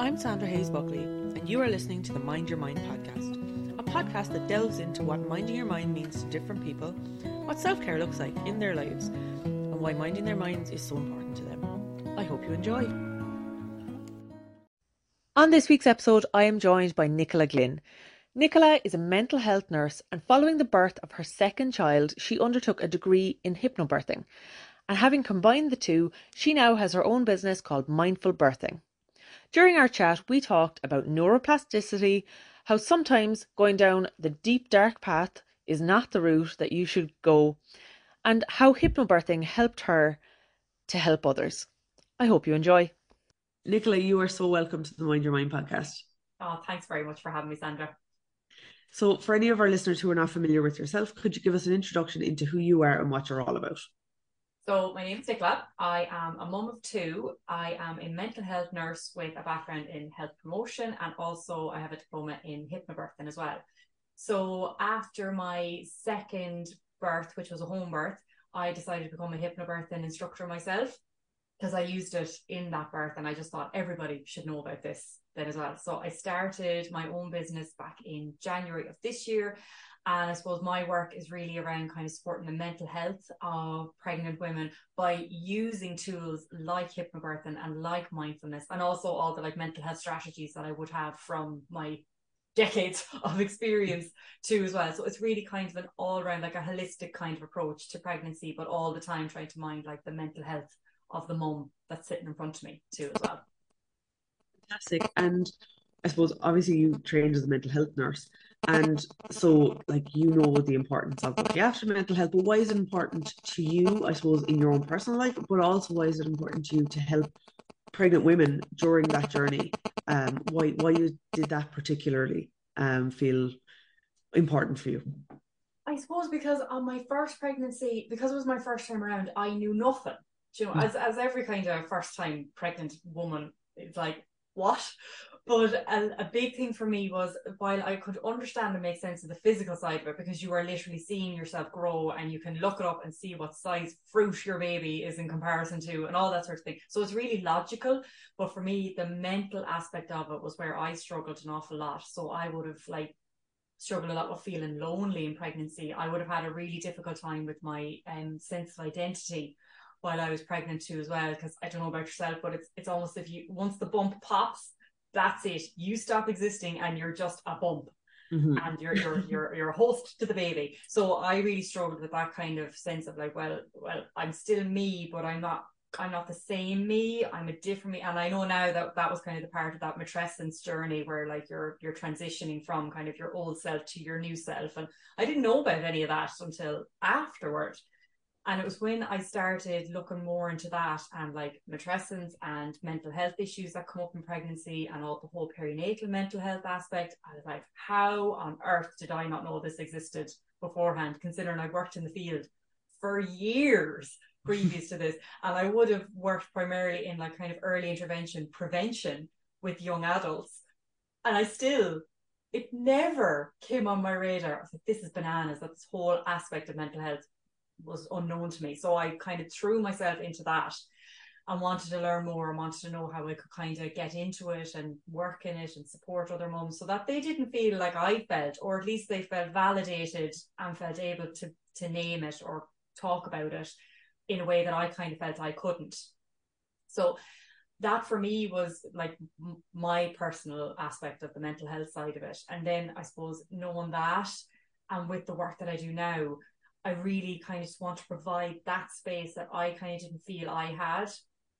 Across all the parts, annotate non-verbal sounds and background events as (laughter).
I'm Sandra Hayes Buckley, and you are listening to the Mind Your Mind podcast, a podcast that delves into what minding your mind means to different people, what self care looks like in their lives, and why minding their minds is so important to them. I hope you enjoy. On this week's episode, I am joined by Nicola Glynn. Nicola is a mental health nurse, and following the birth of her second child, she undertook a degree in hypnobirthing. And having combined the two, she now has her own business called Mindful Birthing. During our chat, we talked about neuroplasticity, how sometimes going down the deep dark path is not the route that you should go, and how hypnobirthing helped her to help others. I hope you enjoy. Nicola, you are so welcome to the Mind Your Mind podcast. Oh, thanks very much for having me, Sandra. So, for any of our listeners who are not familiar with yourself, could you give us an introduction into who you are and what you're all about? So my name is Nicola. I am a mum of two. I am a mental health nurse with a background in health promotion and also I have a diploma in hypnobirthing as well. So after my second birth, which was a home birth, I decided to become a hypnobirthing instructor myself because I used it in that birth and I just thought everybody should know about this then as well. So I started my own business back in January of this year and I suppose my work is really around kind of supporting the mental health of pregnant women by using tools like hypnobirthing and like mindfulness, and also all the like mental health strategies that I would have from my decades (laughs) of experience too as well. So it's really kind of an all around like a holistic kind of approach to pregnancy, but all the time trying to mind like the mental health of the mum that's sitting in front of me too as well. Fantastic. And I suppose obviously you trained as a mental health nurse. And so, like, you know the importance of looking after mental health, but why is it important to you, I suppose, in your own personal life, but also why is it important to you to help pregnant women during that journey? Um, why, why you did that particularly um, feel important for you? I suppose because on my first pregnancy, because it was my first time around, I knew nothing. You know, mm. as as every kind of first time pregnant woman, it's like, what? But a, a big thing for me was while I could understand and make sense of the physical side of it, because you are literally seeing yourself grow and you can look it up and see what size fruit your baby is in comparison to and all that sort of thing. So it's really logical. But for me, the mental aspect of it was where I struggled an awful lot. So I would have like struggled a lot with feeling lonely in pregnancy. I would have had a really difficult time with my um, sense of identity while I was pregnant too as well. Because I don't know about yourself, but it's it's almost if you once the bump pops, that's it. You stop existing and you're just a bump. Mm-hmm. And you're you're you're you're a host to the baby. So I really struggled with that kind of sense of like, well, well, I'm still me, but I'm not I'm not the same me. I'm a different me. And I know now that that was kind of the part of that matrescence journey where like you're you're transitioning from kind of your old self to your new self. And I didn't know about any of that until afterward. And it was when I started looking more into that and like matrescence and mental health issues that come up in pregnancy and all the whole perinatal mental health aspect. I was like, how on earth did I not know this existed beforehand, considering I worked in the field for years (laughs) previous to this. And I would have worked primarily in like kind of early intervention prevention with young adults. And I still, it never came on my radar. I was like, this is bananas, that this whole aspect of mental health was unknown to me. So I kind of threw myself into that and wanted to learn more and wanted to know how I could kind of get into it and work in it and support other mums so that they didn't feel like I felt, or at least they felt validated and felt able to to name it or talk about it in a way that I kind of felt I couldn't. So that for me was like my personal aspect of the mental health side of it. And then I suppose knowing that and with the work that I do now, I really kind of just want to provide that space that I kind of didn't feel I had,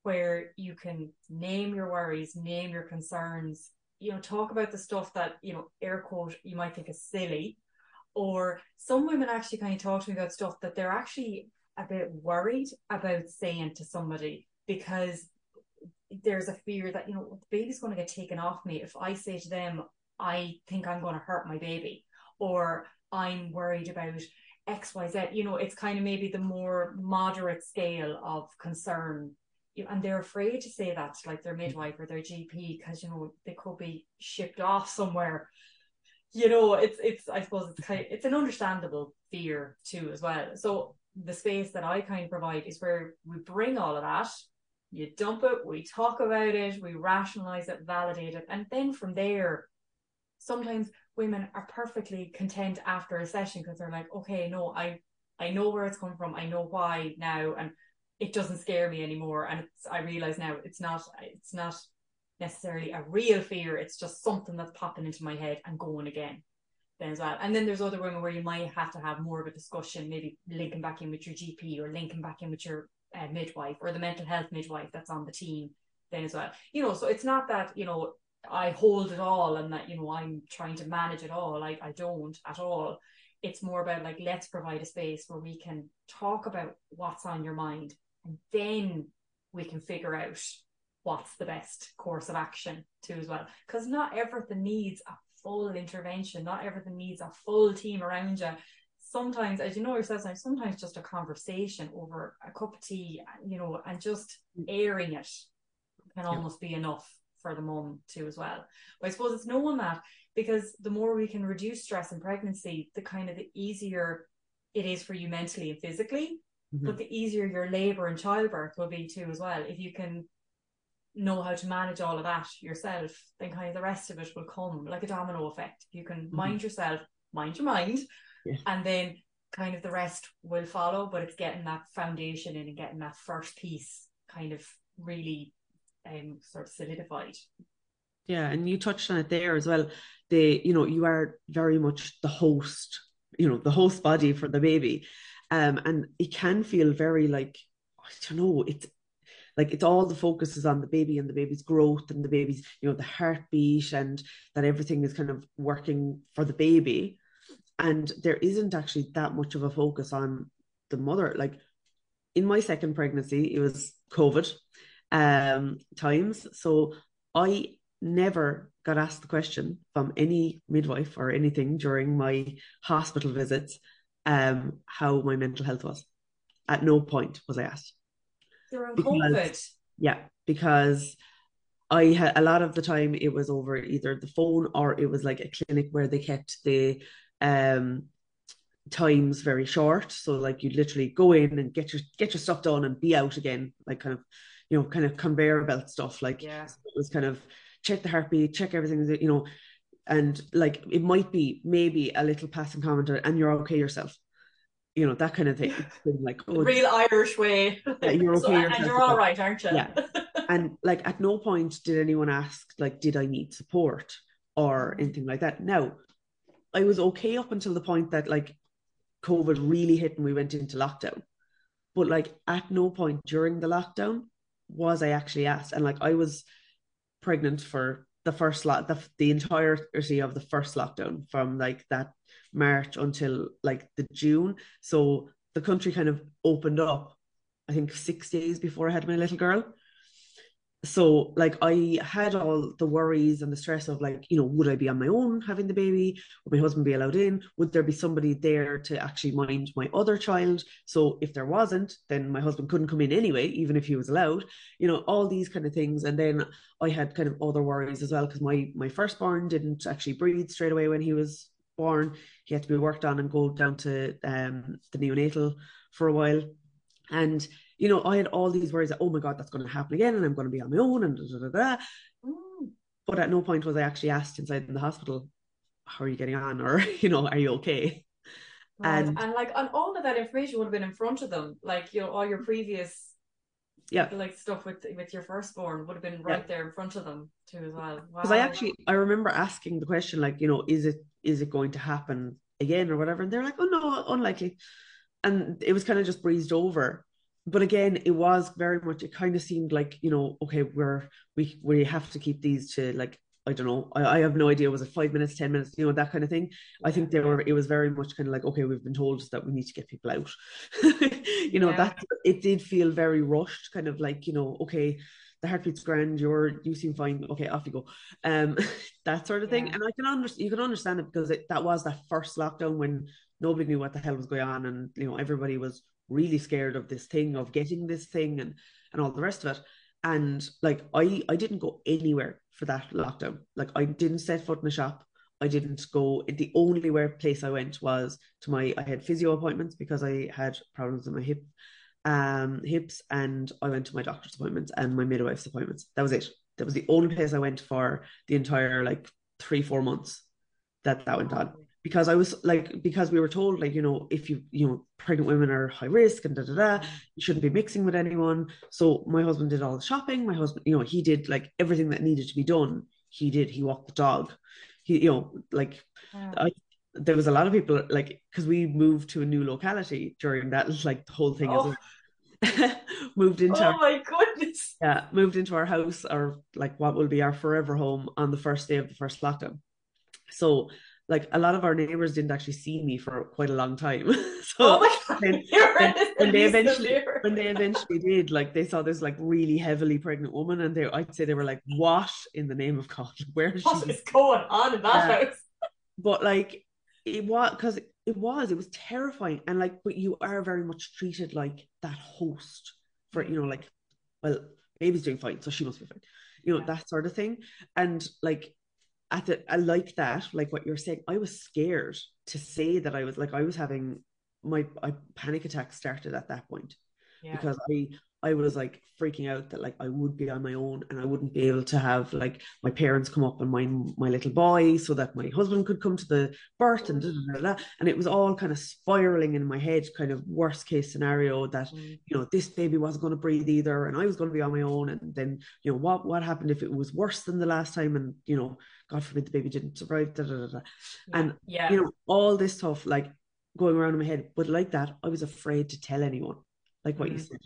where you can name your worries, name your concerns, you know, talk about the stuff that, you know, air quote, you might think is silly. Or some women actually kind of talk to me about stuff that they're actually a bit worried about saying to somebody because there's a fear that, you know, the baby's going to get taken off me if I say to them, I think I'm going to hurt my baby, or I'm worried about XYZ, you know, it's kind of maybe the more moderate scale of concern. And they're afraid to say that to like their mm. midwife or their GP because you know they could be shipped off somewhere. You know, it's it's I suppose it's kind of, it's an understandable fear too as well. So the space that I kind of provide is where we bring all of that you dump it, we talk about it, we rationalize it, validate it, and then from there, sometimes women are perfectly content after a session because they're like, okay, no, I I know where it's come from, I know why now, and it doesn't scare me anymore. And it's I realize now it's not it's not necessarily a real fear, it's just something that's popping into my head and going again then as well. And then there's other women where you might have to have more of a discussion, maybe linking back in with your GP or linking back in with your uh, midwife or the mental health midwife that's on the team then as well. You know, so it's not that, you know, I hold it all and that, you know, I'm trying to manage it all. Like I don't at all. It's more about like, let's provide a space where we can talk about what's on your mind and then we can figure out what's the best course of action too as well. Because not everything needs a full intervention. Not everything needs a full team around you. Sometimes, as you know yourself, sometimes just a conversation over a cup of tea, you know, and just mm. airing it can yeah. almost be enough for the mum too as well. But I suppose it's knowing that because the more we can reduce stress in pregnancy, the kind of the easier it is for you mentally and physically, mm-hmm. but the easier your labor and childbirth will be too as well. If you can know how to manage all of that yourself, then kind of the rest of it will come like a domino effect. You can mm-hmm. mind yourself, mind your mind, yeah. and then kind of the rest will follow. But it's getting that foundation in and getting that first piece kind of really um sort of solidified. Yeah, and you touched on it there as well. The you know you are very much the host, you know the host body for the baby, um, and it can feel very like I don't know. It's like it's all the focus is on the baby and the baby's growth and the baby's you know the heartbeat and that everything is kind of working for the baby and there isn't actually that much of a focus on the mother like in my second pregnancy it was covid um times so i never got asked the question from any midwife or anything during my hospital visits um how my mental health was at no point was i asked during because, COVID. Yeah, because I had a lot of the time it was over either the phone or it was like a clinic where they kept the um times very short. So like you'd literally go in and get your get your stuff done and be out again, like kind of you know, kind of conveyor belt stuff. Like yeah. So it was kind of check the heartbeat, check everything, you know, and like it might be maybe a little passing comment and you're okay yourself you know that kind of thing. Like (laughs) oh, real irish way. Yeah, you're (laughs) okay so, and you're all right aren't you? Yeah. (laughs) And like at no point did anyone ask like did i need support or anything like that? Now i was okay up until the point that like covid really hit and we went into lockdown. But like at no point during the lockdown was i actually asked and like i was pregnant for the first lot the, the entirety of the first lockdown from like that March until like the June. So the country kind of opened up, I think six days before I had my little girl. So like I had all the worries and the stress of like, you know, would I be on my own having the baby? Would my husband be allowed in? Would there be somebody there to actually mind my other child? So if there wasn't, then my husband couldn't come in anyway, even if he was allowed, you know, all these kind of things. And then I had kind of other worries as well, because my my firstborn didn't actually breathe straight away when he was born. He had to be worked on and go down to um, the neonatal for a while. And, you know, I had all these worries that, oh my God, that's going to happen again and I'm going to be on my own and da, da, da, da. Mm. But at no point was I actually asked inside in the hospital, how are you getting on? (laughs) Or, you know, are you okay? Right. And, and like, and all of that information would have been in front of them. Like, you know, all your previous yeah like stuff with with your firstborn would have been right yeah. there in front of them too as well because wow. i actually i remember asking the question like you know is it is it going to happen again or whatever and they're like oh no unlikely and it was kind of just breezed over but again it was very much it kind of seemed like you know okay we're we we have to keep these to like I don't know. I, I have no idea. Was it five minutes, ten minutes? You know that kind of thing. I think they were. It was very much kind of like, okay, we've been told that we need to get people out. (laughs) you know yeah. that it did feel very rushed, kind of like you know, okay, the heartbeat's grand. You're you seem fine. Okay, off you go. Um, (laughs) that sort of thing. Yeah. And I can understand. You can understand it because it, that was that first lockdown when nobody knew what the hell was going on, and you know everybody was really scared of this thing, of getting this thing, and and all the rest of it. And like I, I didn't go anywhere for that lockdown. Like I didn't set foot in a shop. I didn't go. The only where place I went was to my. I had physio appointments because I had problems in my hip, um, hips, and I went to my doctor's appointments and my midwife's appointments. That was it. That was the only place I went for the entire like three, four months that that went on. Because I was like, because we were told, like, you know, if you, you know, pregnant women are high risk and da da da, mm-hmm. you shouldn't be mixing with anyone. So my husband did all the shopping. My husband, you know, he did like everything that needed to be done. He did. He walked the dog. He, you know, like, Yeah. I, there was a lot of people like because we moved to a new locality during that (laughs) like the whole thing Oh. is (laughs) moved into Oh my goodness. yeah moved into our house or like what will be our forever home on the first day of the first lockdown so like a lot of our neighbors didn't actually see me for quite a long time (laughs) so Oh god. when- (laughs) when- when they at least a eventually- when they eventually did like they saw this like really heavily pregnant woman and they I'd say they were like what in the name of God (laughs) where is What she is going on in that Yeah. house? but like it was because it was it was terrifying and like but you are very much treated like that host for you know like well baby's doing fine so she must be fine you know Yeah. that sort of thing and like at the I like that like what you're saying I was scared to say that I was like I was having my I, panic attack started at that point Yeah. because I I was like freaking out that like I would be on my own and I wouldn't be able to have like my parents come up and mind my little boy so that my husband could come to the birth and da, da, da, and it was all kind of spiraling in my head kind of worst case scenario that Mm. you know this baby wasn't going to breathe either and I was going to be on my own and then you know what what happened if it was worse than the last time and you know God forbid the baby didn't survive da, da, da, da. and, yeah. you know all this stuff like going around in my head but like that I was afraid to tell anyone like what you Mhm. said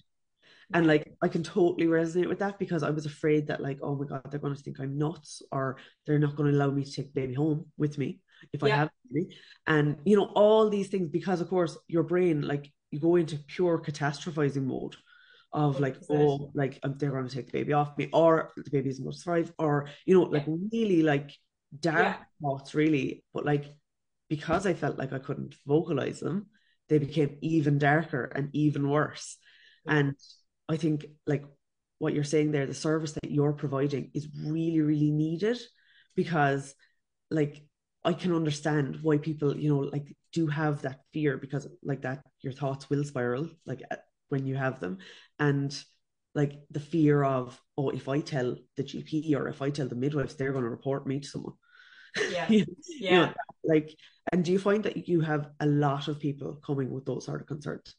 and like I can totally resonate with that because I was afraid that like oh my god they're going to think I'm nuts or they're not going to allow me to take the baby home with me if I have baby. And you know all these things because of course your brain like you go into pure catastrophizing mode of like oh like um, they're going to take the baby off me or the baby isn't going to survive or you know like really like dark Yeah. thoughts really. But like because I felt like I couldn't vocalize them they became even darker and even worse. And I think like what you're saying there, the service that you're providing is really, really needed because like I can understand why people, you know, like do have that fear because like that your thoughts will spiral like uh, when you have them. And like the fear of, oh, if I tell the GP or if I tell the midwives, they're going to report me to someone. Yeah. (laughs) You Yeah. know, like, and do you find that you have a lot of people coming with those sort of concerns?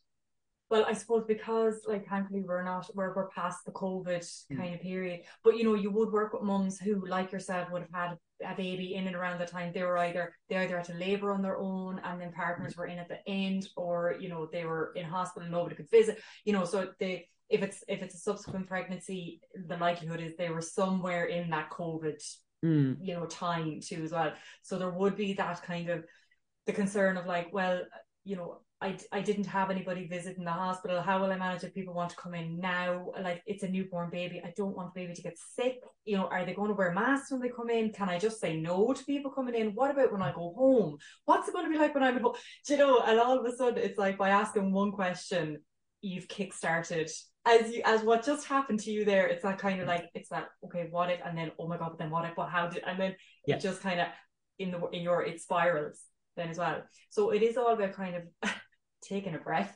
Well, I suppose because like thankfully we're not we're we're past the COVID Mm. kind of period. But you know, you would work with mums who, like yourself, would have had a baby in and around the time they were either they either had to labour on their own and then partners were in at the end, or you know, they were in hospital, and nobody could visit. You know, so they if it's if it's a subsequent pregnancy, the likelihood is they were somewhere in that COVID Mm, you know time too as well so there would be that kind of the concern of like well you know I, I didn't have anybody visit in the hospital. How will I manage if people want to come in now? Like it's a newborn baby. I don't want the baby to get sick. You know are they going to wear masks when they come in? Can I just say no to people coming in? What about when I go home? What's it going to be like when I'm at home? Do you know and all of a sudden it's like by asking one question you've kick-started. As you as what just happened to you there it's that kind of mm. like it's that okay what if and then oh my god but then what if what how did and then Yeah. it just kind of in the in your it spirals then as well. So it is all about kind of (laughs) taking a breath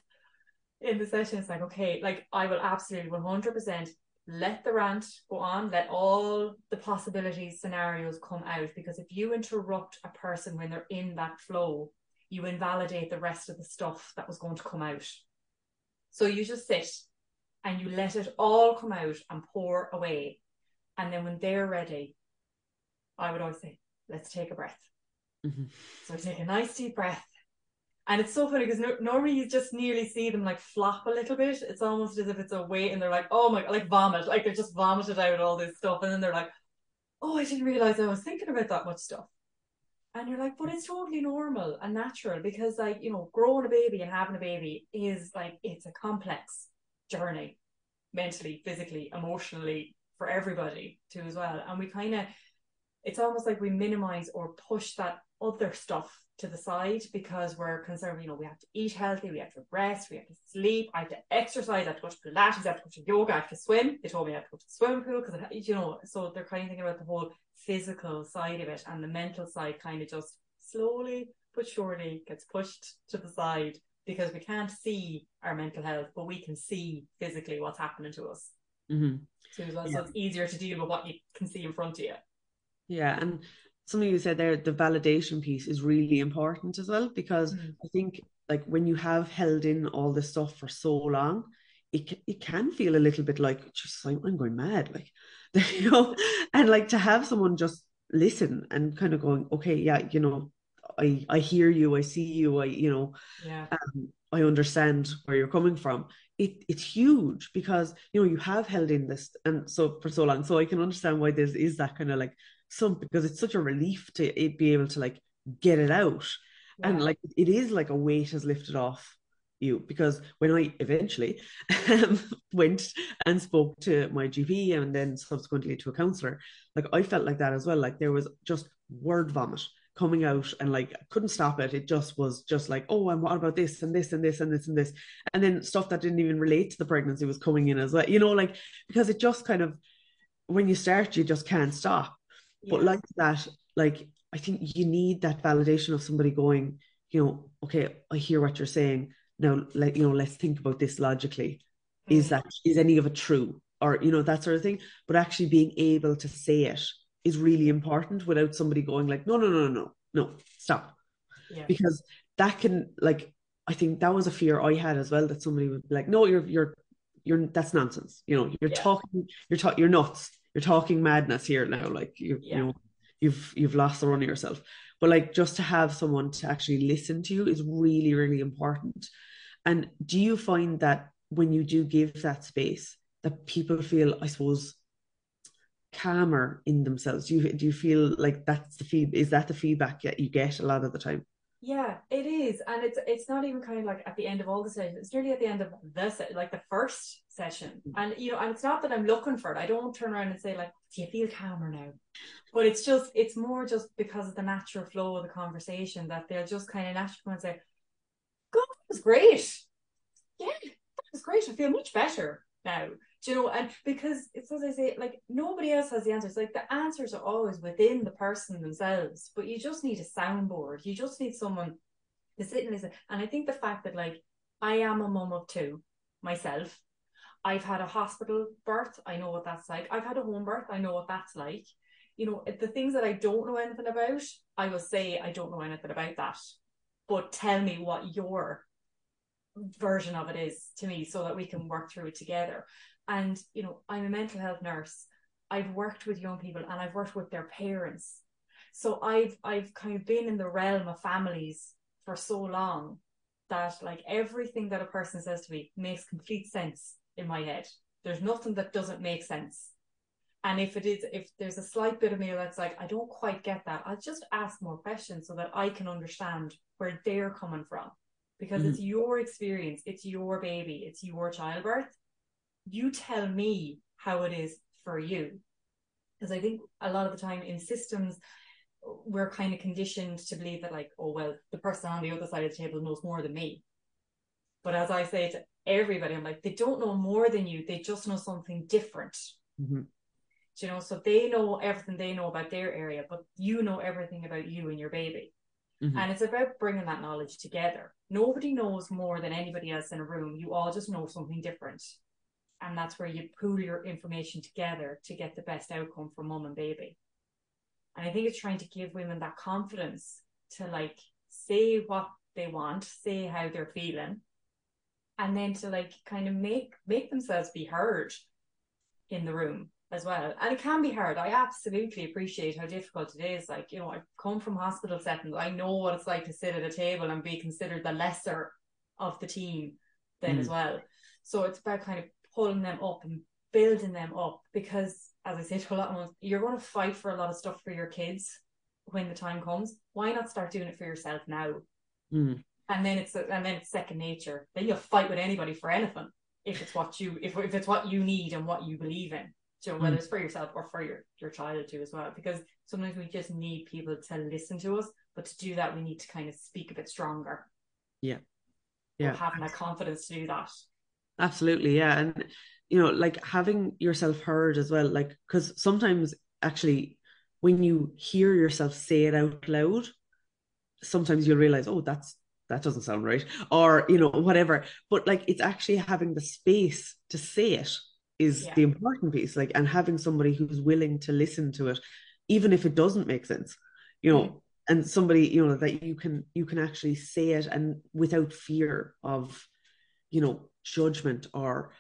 in the session it's like okay like I will absolutely 100% let the rant go on let all the possibilities scenarios come out because if you interrupt a person when they're in that flow you invalidate the rest of the stuff that was going to come out so you just sit and you let it all come out and pour away. And then when they're ready, I would always say, let's take a breath. mhm. So I take a nice deep breath. And it's so funny because no- normally you just nearly see them like flop a little bit. It's almost as if it's a weight and they're like, oh my, God, like vomit. Like they've just vomited out all this stuff. And then they're like, oh, I didn't realize I was thinking about that much stuff. And you're like, but it's totally normal and natural because, like, you know, growing a baby and having a baby is like, it's a complex journey mentally, physically, emotionally for everybody too, as well. And we kind of, it's almost like we minimize or push that other stuff to the side because we're concerned, you know, we have to eat healthy, we have to rest, we have to sleep, I have to exercise, I have to go to Pilates, I have to go to yoga, I have to swim. They told me I have to go to the swimming pool because, you know, so they're kind of thinking about the whole physical side of it and the mental side kind of just slowly but surely gets pushed to the side because we can't see our mental health, but we can see physically what's happening to us. Mhm. So, it's- so Yeah. it's easier to deal with what you can see in front of you. Yeah, and something you said there, the validation piece is really important as well because Mm. I think like when you have held in all this stuff for so long, it ca- it can feel a little bit like just like I'm going mad, (laughs) like (laughs) you know, and like to have someone just listen and kind of going, okay, yeah, you know, I I hear you, I see you, I you know, Yeah. um, I understand where you're coming from. It it's huge because you know you have held in this and so for so long. So I can understand why there is that kind of like some because it's such a relief to it be able to like get it out. And like it is like a weight has lifted off you because when I eventually um, (laughs) went and spoke to my GP and then subsequently to a counselor, like I felt like that as well. Like there was just word vomit coming out and like I couldn't stop it. It just was just like, oh, and what about this and this and this and this and this. And then stuff that didn't even relate to the pregnancy was coming in as well. You know, like because it just kind of when you start, you just can't stop. But like that, like I think you need that validation of somebody going, you know, okay, I hear what you're saying. Now, let you know, let's think about this logically. Is Mm. that is any of it true? Or, you know, that sort of thing. But actually being able to say it is really important without somebody going like, no, no, no, no, no, no, stop. Yeah. Because that can like I think that was a fear I had as well that somebody would be like, no, you're you're you're that's nonsense. You know, you're Yeah. talking, you're talking, you're nuts. You're talking madness here now. Like you, Yeah. you know, you've you've lost the run of yourself. But like just to have someone to actually listen to you is really, really important. And do you find that when you do give that space, that people feel, I suppose, calmer in themselves? Do you do you feel like that's the feed? Is that the feedback that you get a lot of the time? Yeah, it is, and it's it's not even kind of like at the end of all the sessions. It's nearly at the end of the se- like the first session, mm. and you know, and it's not that I'm looking for it. I don't turn around and say like, "Do you feel calmer now?" But it's just it's more just because of the natural flow of the conversation that they'll just kind of naturally come and say, "God, that was great. Yeah, that was great. I feel much better now." You know? And because it's as I say, like nobody else has the answers. Like the answers are always within the person themselves, but you just need a soundboard. You just need someone to sit and listen. And I think the fact that like I am a mum of two myself. I've had a hospital birth. I know what that's like. I've had a home birth. I know what that's like. You know, the things that I don't know anything about, I will say I don't know anything about that. But tell me what your version of it is to me so that we can work through it together. And, you know, I'm a mental health nurse. I've worked with young people and I've worked with their parents. So I've I've kind of been in the realm of families for so long that like everything that a person says to me makes complete sense in my head. There's nothing that doesn't make sense. And if it is, if there's a slight bit of me that's like, I don't quite get that, I'll just ask more questions so that I can understand where they're coming from. Because mm. it's your experience, it's your baby, it's your childbirth. You tell me how it is for you. Because I think a lot of the time in systems, we're kind of conditioned to believe that, like, oh, well, the person on the other side of the table knows more than me. But as I say to everybody, I'm like, they don't know more than you, they just know something different. Mhm. Do you know, so they know everything they know about their area, but you know everything about you and your baby. Mhm. And it's about bringing that knowledge together. Nobody knows more than anybody else in a room. You all just know something different. And that's where you pool your information together to get the best outcome for mum and baby. And I think it's trying to give women that confidence to like say what they want, say how they're feeling, and then to like kind of make make themselves be heard in the room as well. And it can be hard. I absolutely appreciate how difficult it is. Like, you know, I've come from hospital settings. I know what it's like to sit at a table and be considered the lesser of the team then Mm. as well. So it's about kind of pulling them up and building them up because as I say to a lot of them, you're going to fight for a lot of stuff for your kids when the time comes. Why not start doing it for yourself now? Mm. And then it's and then it's second nature. Then you'll fight with anybody for anything if it's what you if if it's what you need and what you believe in. So whether Mm. it's for yourself or for your your child too as well. Because sometimes we just need people to listen to us, but to do that we need to kind of speak a bit stronger. Yeah. Yeah. having that confidence to do that. Absolutely, yeah. And you know, like having yourself heard as well, like because sometimes actually when you hear yourself say it out loud, sometimes you'll realize, oh, that's that doesn't sound right or you know whatever but like it's actually having the space to say it is Yeah. the important piece like and having somebody who's willing to listen to it even if it doesn't make sense you know Mm. and somebody you know that you can you can actually say it and without fear of you know judgment or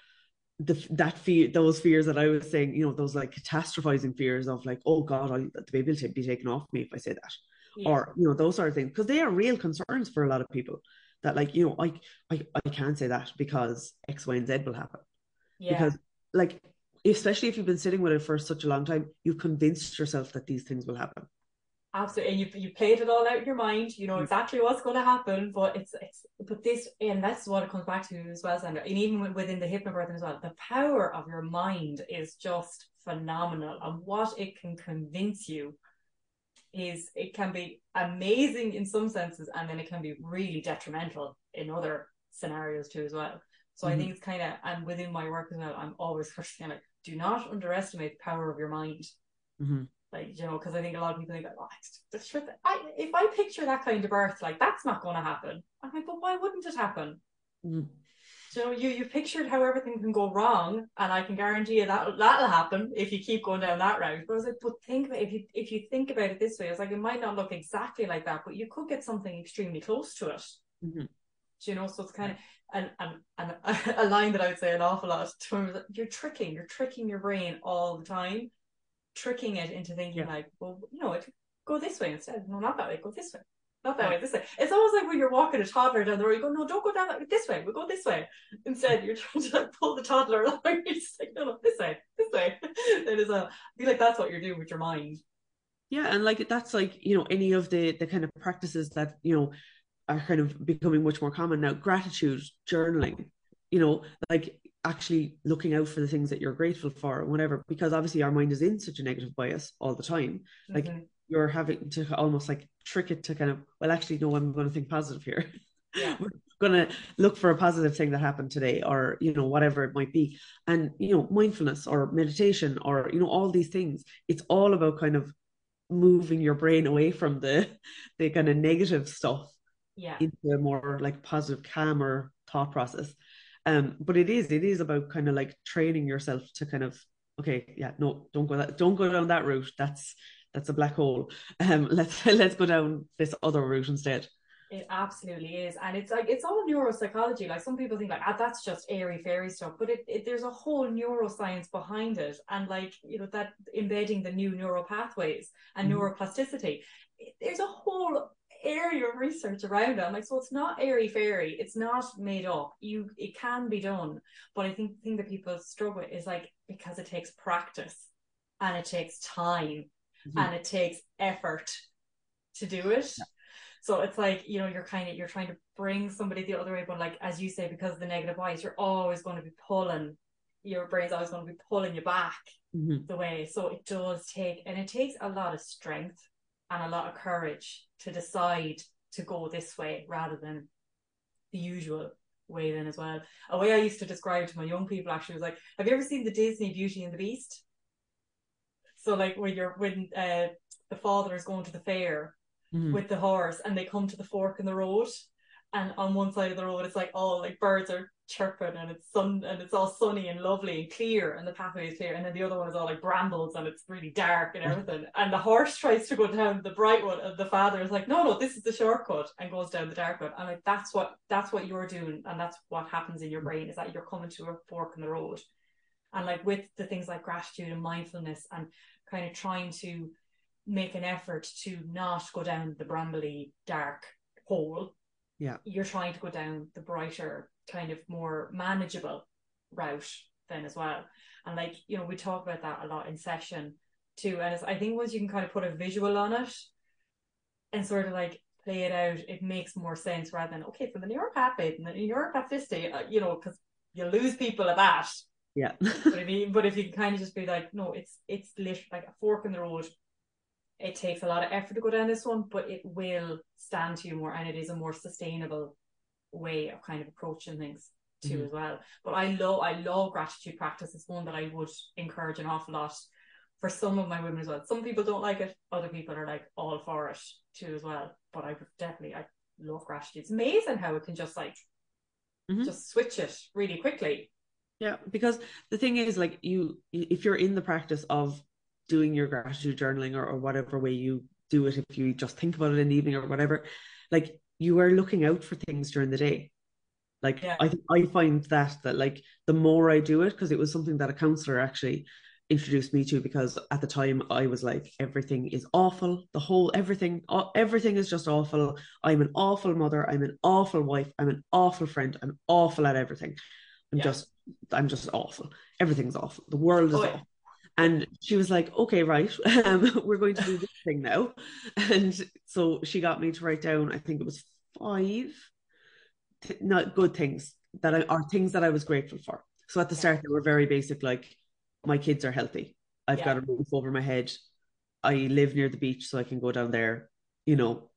the that fear those fears that I was saying you know those like catastrophizing fears of like oh god I'll, the baby will be taken off me if I say that Yeah. or you know those sort of things because they are real concerns for a lot of people that like you know I, I I can't say that because X Y and Z will happen yeah. because like especially if you've been sitting with it for such a long time you've convinced yourself that these things will happen Absolutely, and you you played it all out in your mind. You know Mm. exactly what's going to happen, but it's it's but this and that's what it comes back to as well, Sandra. And even within the hypnobirthing as well, the power of your mind is just phenomenal, and what it can convince you is it can be amazing in some senses, and then it can be really detrimental in other scenarios too as well. So I Mhm. think it's kind of and within my work as well, I'm always first kind of like, do not underestimate the power of your mind Mhm. Like you know because i think a lot of people think like oh it's, the I, if i picture that kind of birth like that's not going to happen. I'm like but why wouldn't it happen? Mhm. you know you you pictured how everything can go wrong and i can guarantee you that that'll happen if you keep going down that route. But i was like but think about if you if you think about it this way it's like it might not look exactly like that but you could get something extremely close to it. Mhm. Do you know so it's kind of and, and and (laughs) a line that i would say an awful lot to that you're tricking you're tricking your brain all the time tricking it into thinking Yeah. like well you know it go this way instead. No not that way. Go this way. Not that way. This way. It's almost like when you're walking a toddler down the road you go no don't go down that way. This way. We go this way. Instead you're (laughs) trying to like pull the toddler (laughs) along. You're just like no no this way. This way. (laughs) It is a I feel like that's what you're doing with your mind. Yeah, and like that's like, you know, any of the the kind of practices that, you know, are kind of becoming much more common now. Gratitude, journaling, you know, like actually looking out for the things that you're grateful for and whatever, because obviously our mind is in such a negative bias all the time. Like Mhm. you're having to almost like trick it to kind of, well, actually, no, I'm going to think positive here. Yeah. (laughs) We're going to look for a positive thing that happened today or, you know, whatever it might be. And, you know, mindfulness or meditation or, you know, all these things, it's all about kind of moving your brain away from the the kind of negative stuff yeah into a more like positive calmer thought process um but it is it is about kind of like training yourself to kind of okay yeah no don't go that don't go down that route that's that's a black hole um (laughs) let's let's go down this other route instead It absolutely is, and it's like it's all neuropsychology. Like some people think like ah, that's just airy fairy stuff, but it, it there's a whole neuroscience behind it, and like you know that embedding the new neural pathways and Mhm. neuroplasticity. It- There's a whole area of research around it. I'm like, so it's not airy fairy. It's not made up. You it can be done, but I think the thing that people struggle with is like because it takes practice, and it takes time, Mhm. and it takes effort to do it. So it's like, you know, you're kind of you're trying to bring somebody the other way, but like as you say, because of the negative bias, you're always going to be pulling your brain's always going to be pulling you back Mhm. the way. So it does take and it takes a lot of strength and a lot of courage to decide to go this way rather than the usual way then as well. A way I used to describe to my young people actually was like, have you ever seen the Disney Beauty and the Beast? So like when you're when uh the father is going to the fair Mhm. with the horse and they come to the fork in the road and on one side of the road it's like all like birds are chirping and it's sun and it's all sunny and lovely and clear and the pathway is clear. And then the other one is all like brambles and it's really dark and everything. (laughs) And the horse tries to go down the bright one and the father is like no no this is the shortcut and goes down the dark one. And like that's what that's what you're doing. And that's what happens in your mm-hmm. brain is that you're coming to a fork in the road. And like with the things like gratitude and mindfulness and kind of trying to make an effort to not go down the brambly dark hole Yeah. you're trying to go down the brighter kind of more manageable route then as well and like you know we talk about that a lot in session too and it's, i think once you can kind of put a visual on it and sort of like play it out it makes more sense rather than okay for the new neuropathy and the neuroplasticity uh, you know because you lose people at that yeah (laughs) but if you but if you can kind of just be like, no, it's it's literally like a fork in the road. It takes a lot of effort to go down this one, but it will stand to you more, and it is a more sustainable way of kind of approaching things too Mhm. as well. But I love I love gratitude practice. It's one that I would encourage an awful lot for some of my women as well. Some people don't like it, other people are like all for it too as well. But I would definitely I love gratitude. It's amazing how it can just like Mhm. just switch it really quickly. Yeah, because the thing is, like you, if you're in the practice of doing your gratitude journaling or, or whatever way you do it, if you just think about it in the evening or whatever, like you are looking out for things during the day. Like Yeah. I think I find that that like the more I do it, because it was something that a counselor actually introduced me to because at the time I was like everything is awful. The whole everything everything is just awful. I'm an awful mother. I'm an awful wife. I'm an awful friend. I'm awful at everything. I'm Yeah. just I'm just awful. Everything's awful. The world is Oh, awful and she was like okay right (laughs) um, we're going to do this thing now and so she got me to write down I think it was five th- not good things that I are things that I was grateful for so at the start they were very basic like my kids are healthy. I've Yeah. got a roof over my head. I live near the beach, so I can go down there. You know,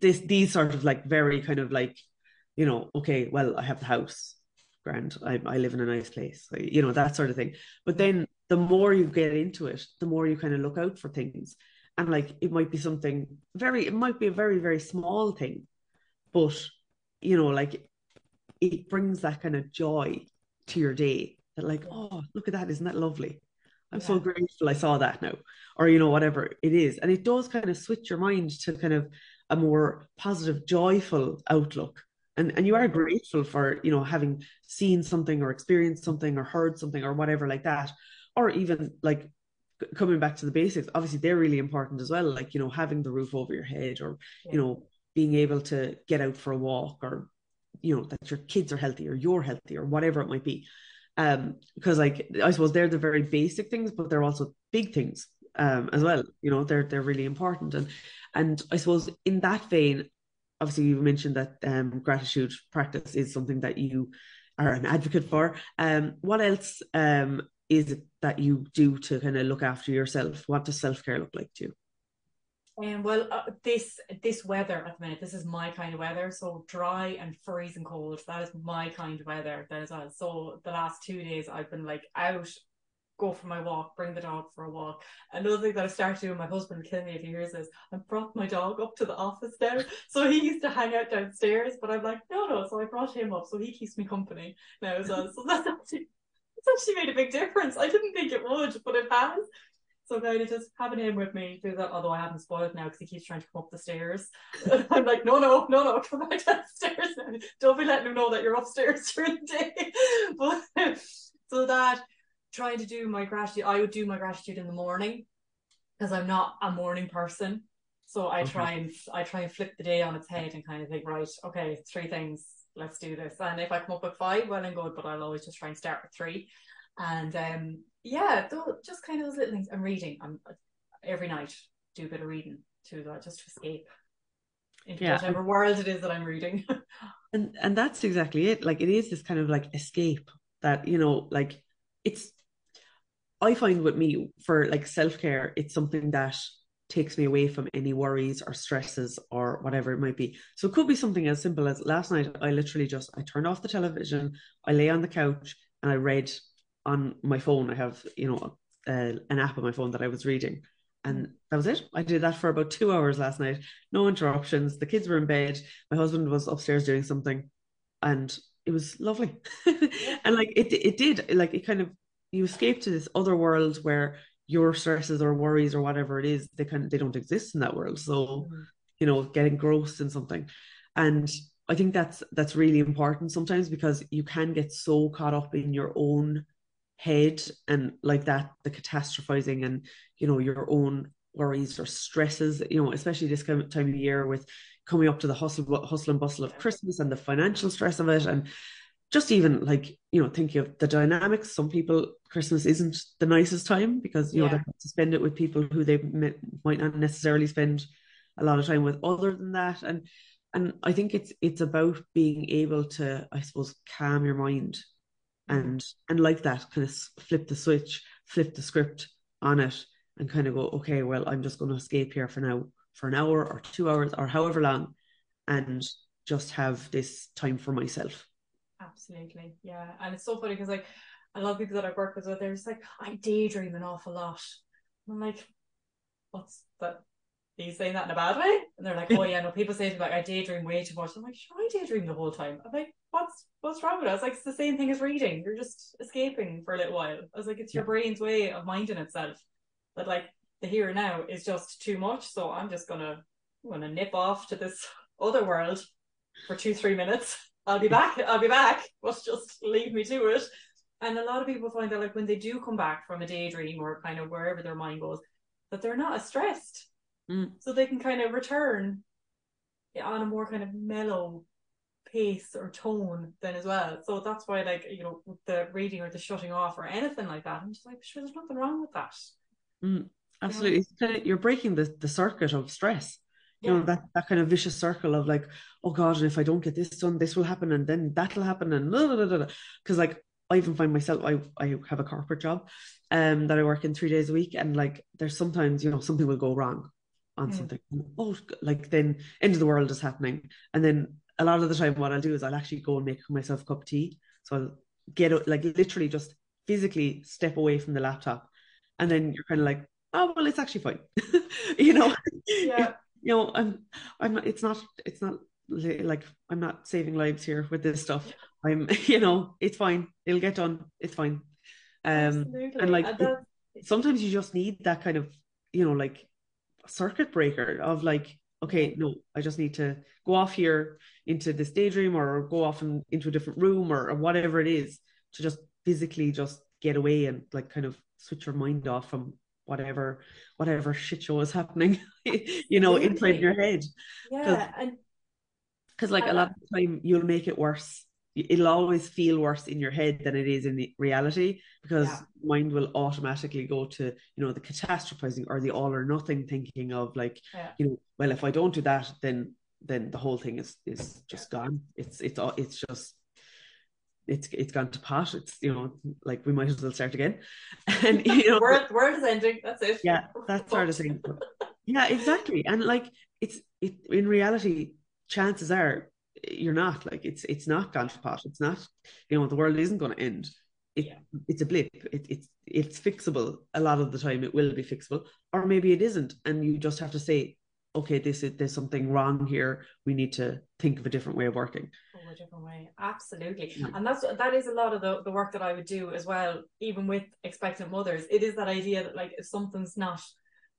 this these sort of like very kind of like, you know, okay, well, I have the house, grand. I I live in a nice place, like, you know, that sort of thing. But then the more you get into it, the more you kind of look out for things, and like it might be something very, it might be a very very small thing, but you know, like it brings that kind of joy to your day that like oh look at that. Isn't that lovely? I'm so grateful i saw that now or you know whatever it is. And it does kind of switch your mind to kind of a more positive joyful outlook and and you are grateful for you know having seen something or experienced something or heard something or whatever like that. Or even like coming back to the basics obviously they're really important as well like you know having the roof over your head or you know being able to get out for a walk or you know that your kids are healthy or you're healthy or whatever it might be. Um because like i suppose they're the very basic things but they're also big things um as well. You know they're they're really important. And and i suppose in that vein obviously you mentioned that um gratitude practice is something that you are an advocate for um what else um is it that you do to kind of look after yourself what does self-care look like to you And well, uh, this this weather at the minute, this is my kind of weather. So dry and freezing cold. That is my kind of weather. That is well. So the last two days, I've been like out, go for my walk, bring the dog for a walk. Another thing that I started doing, my husband will kill me if he hears this. I brought my dog up to the office now. So he used to hang out downstairs, but I'm like, no, no. So I brought him up, so he keeps me company now. So that's actually it's actually made a big difference. I didn't think it would, but it has. So kind of just having him with me do that, although I haven't spoiled now because he keeps trying to come up the stairs. (laughs) I'm like, no, no, no, no, come back downstairs now. Don't be letting him know that you're upstairs during the day. (laughs) But so that trying to do my gratitude, I would do my gratitude in the morning because I'm not a morning person. So I Okay. try and I try and flip the day on its head and kind of think, right, okay, three things, let's do this. And if I come up with five, well and good, but I'll always just try and start with three. And um, yeah, though, just kind of those little things. I'm reading. I'm every night do a bit of reading to that, just to escape into Yeah. whatever world it is that I'm reading. (laughs) And and that's exactly it. Like it is this kind of like escape that, you know, like it's I find with me for like self-care, it's something that takes me away from any worries or stresses or whatever it might be. So it could be something as simple as last night I literally just I turned off the television, I lay on the couch and I read on my phone. I have, you know, uh, an app on my phone that I was reading. And that was it. I did that for about two hours last night. No interruptions. The kids were in bed. My husband was upstairs doing something, and it was lovely. (laughs) and like it, it did. Like it kind of you escape to this other world where your stresses or worries or whatever it is, they kind of they don't exist in that world. So mm-hmm. you know, get engrossed in something, and I think that's that's really important sometimes because you can get so caught up in your own head and like that the catastrophizing and you know your own worries or stresses you know especially this kind of time of year with coming up to the hustle hustle and bustle of christmas and the financial stress of it and just even like you know thinking of the dynamics some people christmas isn't the nicest time because you know they have to spend it with people who they mi- might not necessarily spend a lot of time with other than that. And and i think it's it's about being able to i suppose calm your mind and and like that kind of flip the switch flip the script on it and kind of go okay well i'm just going to escape here for now for an hour or two hours or however long and just have this time for myself Absolutely. Yeah. And it's so funny because like a lot of people that I've worked with, they're just like, I daydream an awful lot. And I'm like, what's that? are you saying that in a bad way? And they're like, oh yeah, no, people say to me like I daydream way too much. I'm like, sure, I daydream the whole time. I'm like, what's what's wrong with us? Like, it's the same thing as reading. You're just escaping for a little while. I was like, it's your brain's way of minding itself. But like the here and now is just too much. So I'm just gonna I'm gonna nip off to this other world for two, three minutes. I'll be back. I'll be back. (laughs) But just leave me to it. And a lot of people find that like when they do come back from a daydream or kind of wherever their mind goes, that they're not as stressed. Mm. So they can kind of return on a more kind of mellow pace or tone then as well. So that's why like, you know, the reading or the shutting off or anything like that, I'm just like, sure, there's nothing wrong with that. Mm, absolutely. Kind of, you're breaking the, the circuit of stress. You Yeah. know, that, that kind of vicious circle of like, oh God, and if I don't get this done, this will happen and then that'll happen and because like I even find myself I I have a corporate job um that I work in three days a week and like there's sometimes, you know, something will go wrong on Mm. something. Oh like then end of the world is happening. And then a lot of the time what I'll do is I'll actually go and make myself a cup of tea. So I'll get like literally just physically step away from the laptop. And then you're kind of like, oh well it's actually fine. (laughs) you know, Yeah. (laughs) you know, I'm, I'm not, it's not, it's not like I'm not saving lives here with this stuff. I'm, (laughs) you know, it's fine. It'll get done. It's fine. Um, Absolutely. and like And that- sometimes you just need that kind of, you know, like circuit breaker of like, okay, no, I just need to go off here into this daydream or go off and into a different room or, or whatever it is to just physically just get away and like kind of switch your mind off from whatever whatever shit show is happening (laughs) you know inside your head yeah. And because like a lot of the time you'll make it worse it'll always feel worse in your head than it is in the reality because Yeah. mind will automatically go to you know the catastrophizing or the all or nothing thinking of like Yeah. you know well if I don't do that then then the whole thing is is just gone it's it's all it's just it's it's gone to pot. It's you know like we might as well start again. (laughs) (laughs) And you know world, world is ending. That's it. yeah that sort of thing yeah exactly. And like it's it in reality chances are you're not. Like it's it's not gone to pot. It's not you know the world isn't going to end. It, Yeah. it's a blip. It, it's it's fixable a lot of the time. It will be fixable or maybe it isn't. And you just have to say okay this is there's something wrong here we need to think of a different way of working Oh, a different way. Absolutely. Yeah. And that's that is a lot of the, the work that I would do as well, even with expectant mothers. It is that idea that like if something's not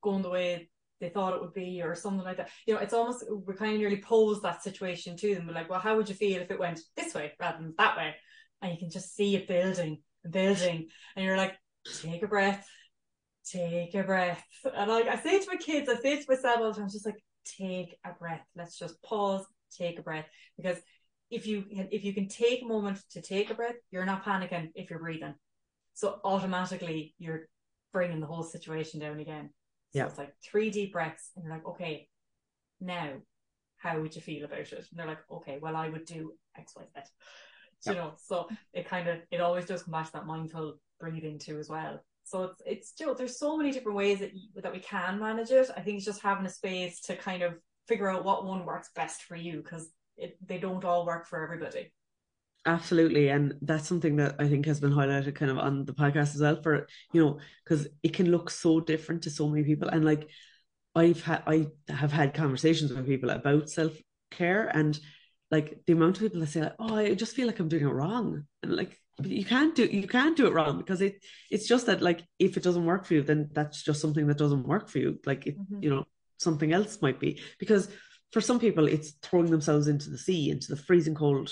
going the way they thought it would be or something like that, you know, it's almost we kind of nearly pose that situation to them. We're like, well, how would you feel if it went this way rather than that way? And you can just see it building and building, and you're like, take a breath, take a breath. And like I say to my kids, I say to myself all the time, it's just like, take a breath. Let's just pause, take a breath. Because if you if you can take a moment to take a breath, you're not panicking if you're breathing. So automatically you're bringing the whole situation down again. So Yeah. it's like three deep breaths, and you're like, okay, now how would you feel about it? And they're like, okay, well I would do X, Y, Z. You know, so it kind of it always does come back to that mindful breathing too as well. So it's it's still there's so many different ways that you, that we can manage it. I think it's just having a space to kind of figure out what one works best for you because they don't all work for everybody. Absolutely. And that's something that I think has been highlighted kind of on the podcast as well for, you know, because it can look so different to so many people. And like I've had I have had conversations with people about self-care and like the amount of people that say like, oh, I just feel like I'm doing it wrong. And like you can't do you can't do it wrong because it it's just that like if it doesn't work for you, then that's just something that doesn't work for you. Like it, Mhm. you know, something else might be. Because for some people it's throwing themselves into the sea, into the freezing cold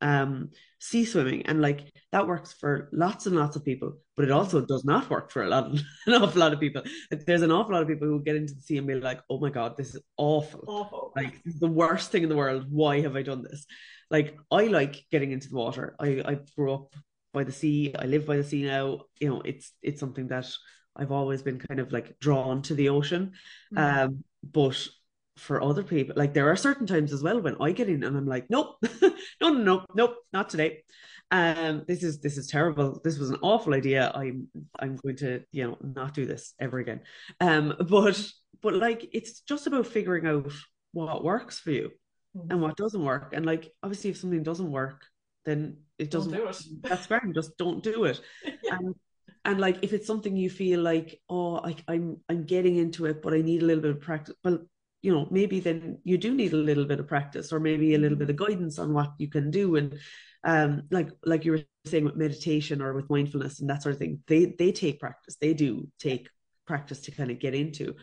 um sea swimming. And like that works for lots and lots of people but it also does not work for a lot of, (laughs) an awful lot of people. Like, there's an awful lot of people who get into the sea and be like oh my god this is awful. Awful. like this is the worst thing in the world. Why have i done this? Like i like getting into the water. I i grew up by the sea. I live by the sea now. You know it's it's something that i've always been kind of like drawn to the ocean. Mm. um but for other people like there are certain times as well when i get in and i'm like nope (laughs) no no no nope not today um this is this is terrible this was an awful idea i'm i'm going to you know not do this ever again um but but like it's just about figuring out what works for you Mhm. and what doesn't work and like obviously if something doesn't work then it doesn't do it. (laughs) that's fine just don't do it (laughs) Yeah. and and like if it's something you feel like oh I, i'm i'm getting into it but i need a little bit of practice well you know maybe then you do need a little bit of practice or maybe a little bit of guidance on what you can do. And um like like you were saying with meditation or with mindfulness and that sort of thing they they take practice. They do take practice to kind of get into.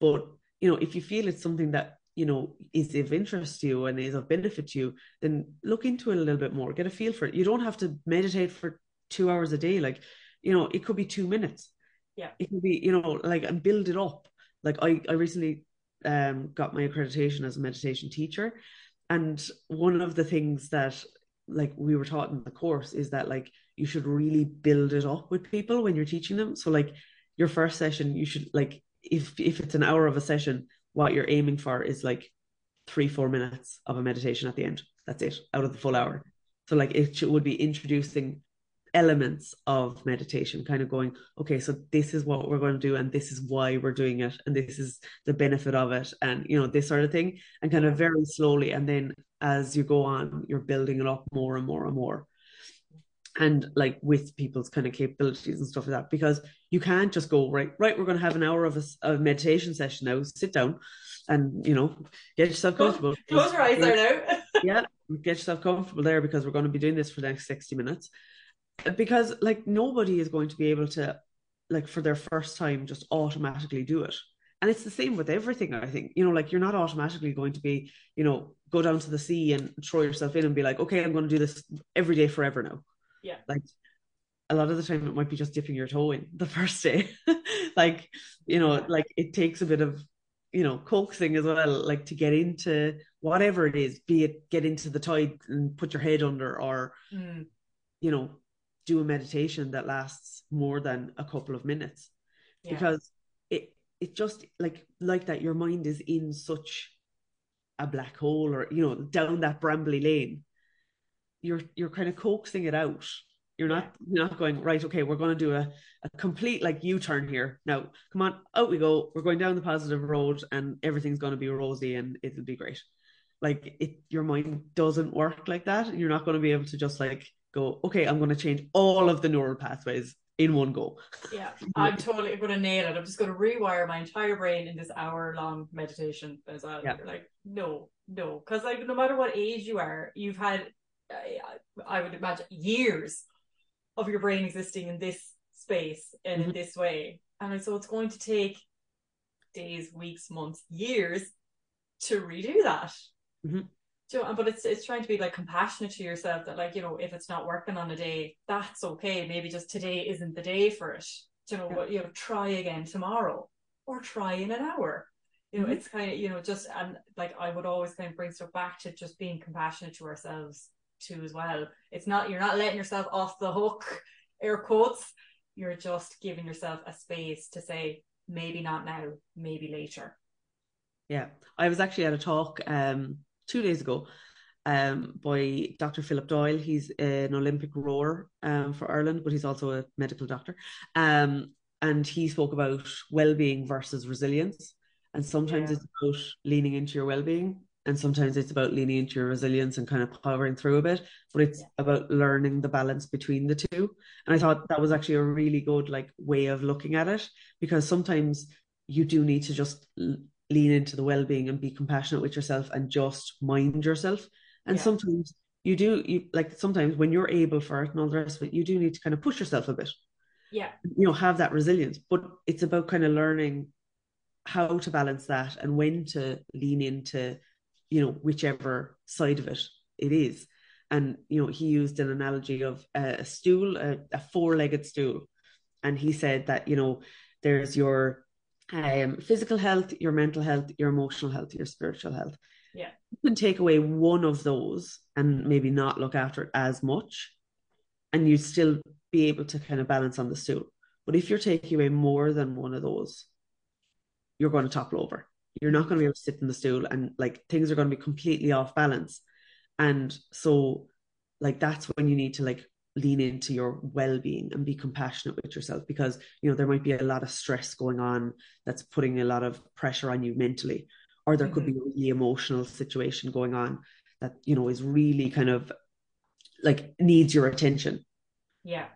But you know if you feel it's something that you know is of interest to you and is of benefit to you then look into it a little bit more. Get a feel for it. You don't have to meditate for two hours a day. Like you know it could be two minutes. Yeah. It could be you know like and build it up. Like i i recently um got my accreditation as a meditation teacher. And one of the things that like we were taught in the course is that like you should really build it up with people when you're teaching them. So like your first session you should like if if it's an hour of a session what you're aiming for is like three four minutes of a meditation at the end. That's it out of the full hour. So like it should, would be introducing elements of meditation kind of going okay so this is what we're going to do and this is why we're doing it and this is the benefit of it and you know this sort of thing and kind of very slowly and then as you go on you're building it up more and more and more. And like with people's kind of capabilities and stuff like that because you can't just go right right we're going to have an hour of a, a meditation session now sit down and you know get yourself comfortable. close your eyes there now. Yeah get yourself comfortable there because we're going to be doing this for the next 60 minutes because like nobody is going to be able to like for their first time just automatically do it. And it's the same with everything i think. You know like you're not automatically going to be you know go down to the sea and throw yourself in and be like okay i'm going to do this every day forever now. Yeah. Like a lot of the time it might be just dipping your toe in the (laughs) first day. Like you know like it takes a bit of you know coaxing as well like to get into whatever it is be it get into the tide and put your head under or mm. you know do a meditation that lasts more than a couple of minutes. Yeah. because it it just like like that your mind is in such a black hole or you know down that brambly lane you're you're kind of coaxing it out. You're not you're not going right okay we're going to do a, a complete like u-turn here. Now come on out we go. We're going down the positive road and everything's going to be rosy and it'll be great. Like it your mind doesn't work like that. You're not going to be able to just like go, okay, I'm going to change all of the neural pathways in one go. Yeah, (laughs) I'm totally going to nail it. I'm just going to rewire my entire brain in this hour long meditation as well. Yeah. like, no, no, because like no matter what age you are, you've had, I, I would imagine, years of your brain existing in this space and mm-hmm. in this way, and so it's going to take days, weeks, months, years to redo that. Mm-hmm know, but it's it's trying to be like compassionate to yourself that like you know if it's not working on a day that's okay. Maybe just today isn't the day for it. You know but you know try again tomorrow or try in an hour. You know mm-hmm. it's kind of you know just and like I would always kind of bring stuff back to just being compassionate to ourselves too as well. It's not you're not letting yourself off the hook air quotes. You're just giving yourself a space to say maybe not now maybe later. Yeah. I was actually at a talk um two days ago um, by Dr. Philip Doyle. He's an Olympic rower um, for Ireland, but he's also a medical doctor. Um, and he spoke about well-being versus resilience. And sometimes yeah. it's about leaning into your well-being, and sometimes it's about leaning into your resilience and kind of powering through a bit. But it's yeah. about learning the balance between the two. And I thought that was actually a really good like way of looking at it because sometimes you do need to just lean into the well-being and be compassionate with yourself and just mind yourself. And yeah. sometimes you do you like sometimes when you're able for it and all the rest of it you do need to kind of push yourself a bit. Yeah. You know have that resilience but it's about kind of learning how to balance that and when to lean into you know whichever side of it it is. And you know he used an analogy of a, stool a, a four-legged stool. And he said that you know there's your um, physical health, your mental health, your emotional health, your spiritual health. Yeah. You can take away one of those and maybe not look after it as much, and you'd still be able to kind of balance on the stool. But if you're taking away more than one of those, you're going to topple over. You're not going to be able to sit in the stool, and like things are going to be completely off balance. And so, like, that's when you need to like lean into your well-being and be compassionate with yourself because you know there might be a lot of stress going on that's putting a lot of pressure on you mentally or there mm-hmm. could be mm-hmm. a really emotional situation going on that you know is really kind of like needs your attention yeah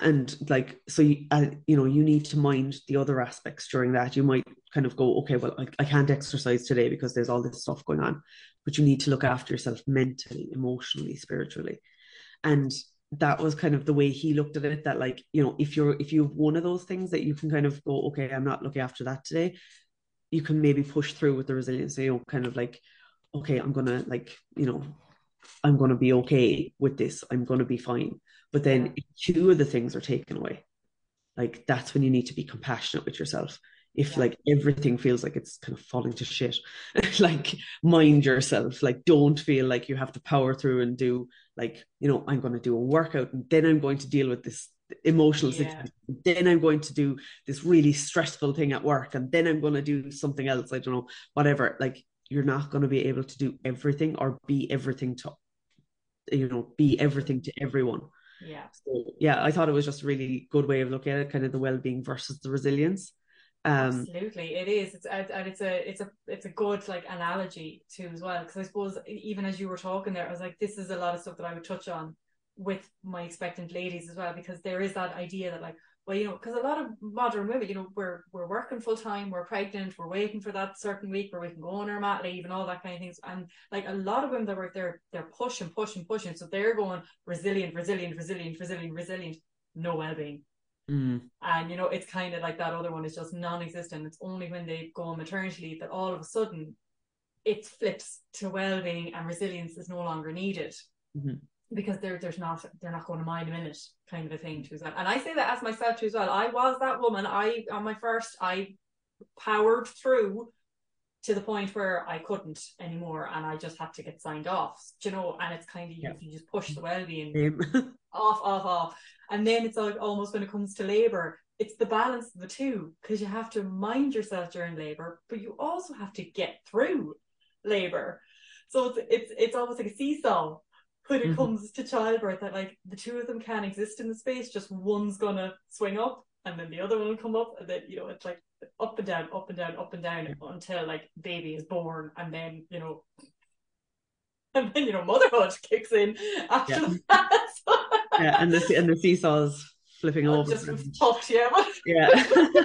and like so you, uh, you know you need to mind the other aspects during that you might kind of go okay well I, I can't exercise today because there's all this stuff going on but you need to look after yourself mentally emotionally spiritually and that was kind of the way he looked at it that like you know if you're if you have one of those things that you can kind of go okay i'm not looking after that today you can maybe push through with the resilience you know kind of like okay i'm gonna like you know i'm gonna be okay with this. I'm gonna be fine. But then if two of the things are taken away. Like that's when you need to be compassionate with yourself. If Yeah. like everything feels like it's kind of falling to shit (laughs) like mind yourself. Like don't feel like you have to power through and do like you know i'm going to do a workout and then i'm going to deal with this emotional Yeah. situation then i'm going to do this really stressful thing at work and then i'm going to do something else i don't know whatever like you're not going to be able to do everything or be everything to you know be everything to everyone Yeah. so yeah i thought it was just a really good way of looking at it kind of the well-being versus the resilience um Absolutely, it is. It's and it's a it's a it's a good like analogy too as well. Because I suppose even as you were talking there, I was like, this is a lot of stuff that I would touch on with my expectant ladies as well. Because there is that idea that like, well, you know, because a lot of modern women, you know, we're we're working full time, we're pregnant, we're waiting for that certain week where we can go on our mat leave and all that kind of things. And like a lot of women that work there, they're pushing, pushing, pushing. So they're going resilient, resilient, resilient, resilient, resilient. No well being. Mm, And you know, it's kind of like that other one is just non-existent. It's only when they go on maternity leave that all of a sudden it flips to well-being and resilience is no longer needed Mhm. because they're there's not they're not going to mind a minute kind of a thing too as well. And I say that as myself too as well. I was that woman. I on my first I powered through to the point where I couldn't anymore and I just had to get signed off. Do you know? And it's kind of Yeah. you, just push the well-being (laughs) off, off, off. And then it's like almost when it comes to labor, it's the balance of the two because you have to mind yourself during labor, but you also have to get through labor. So it's it's, it's almost like a seesaw when it Mhm. comes to childbirth that like the two of them can't exist in the space, just one's gonna swing up and then the other one will come up and then you know it's like up and down, up and down, up and down until like baby is born and then you know (laughs) and then you know motherhood kicks in after Yeah. that. (laughs) yeah and the and the seesaws flipping Oh, over just tough, yeah. yeah (laughs)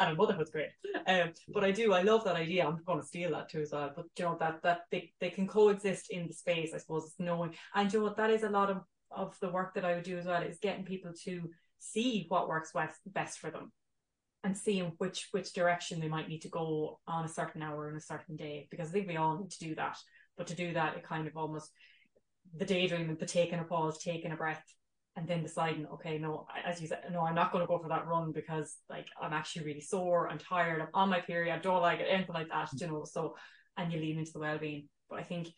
and motherhood's great. Um, but I do, I love that idea. I'm going to steal that too as well. But you know that that they, they can coexist in the space. I suppose it's knowing, and you know what, that is a lot of of the work that I would do as well is getting people to see what works best best for them, and seeing which which direction they might need to go on a certain hour on a certain day. Because I think we all need to do that. But to do that, it kind of almost the daydreaming, the taking a pause, taking a breath, and then deciding, okay, no, as you said, no, I'm not going to go for that run because like I'm actually really sore, I'm tired, I'm on my period, I don't like it, anything like that, you know. So, and you lean into the well-being. But I think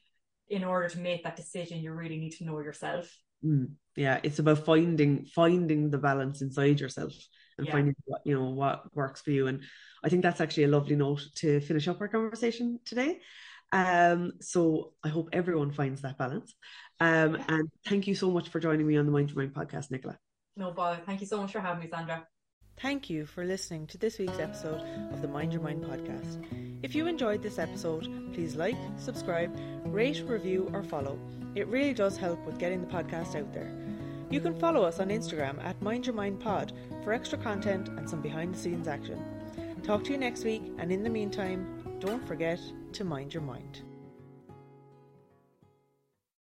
in order to make that decision, you really need to know yourself. Mm, yeah it's about finding finding the balance inside yourself and Yeah. finding what you know what works for you and I think that's actually a lovely note to finish up our conversation today um so I hope everyone finds that balance um Yeah. and thank you so much for joining me on the Mind Your Mind podcast Nicola No bother. Thank you so much for having me, Sandra. Thank you for listening to this week's episode of the Mind Your Mind podcast. If you enjoyed this episode, please like, subscribe, rate, review, or follow. It really does help with getting the podcast out there. You can follow us on Instagram at Mind Your Mind Pod for extra content and some behind the scenes action. Talk to you next week, and in the meantime, don't forget to mind your mind.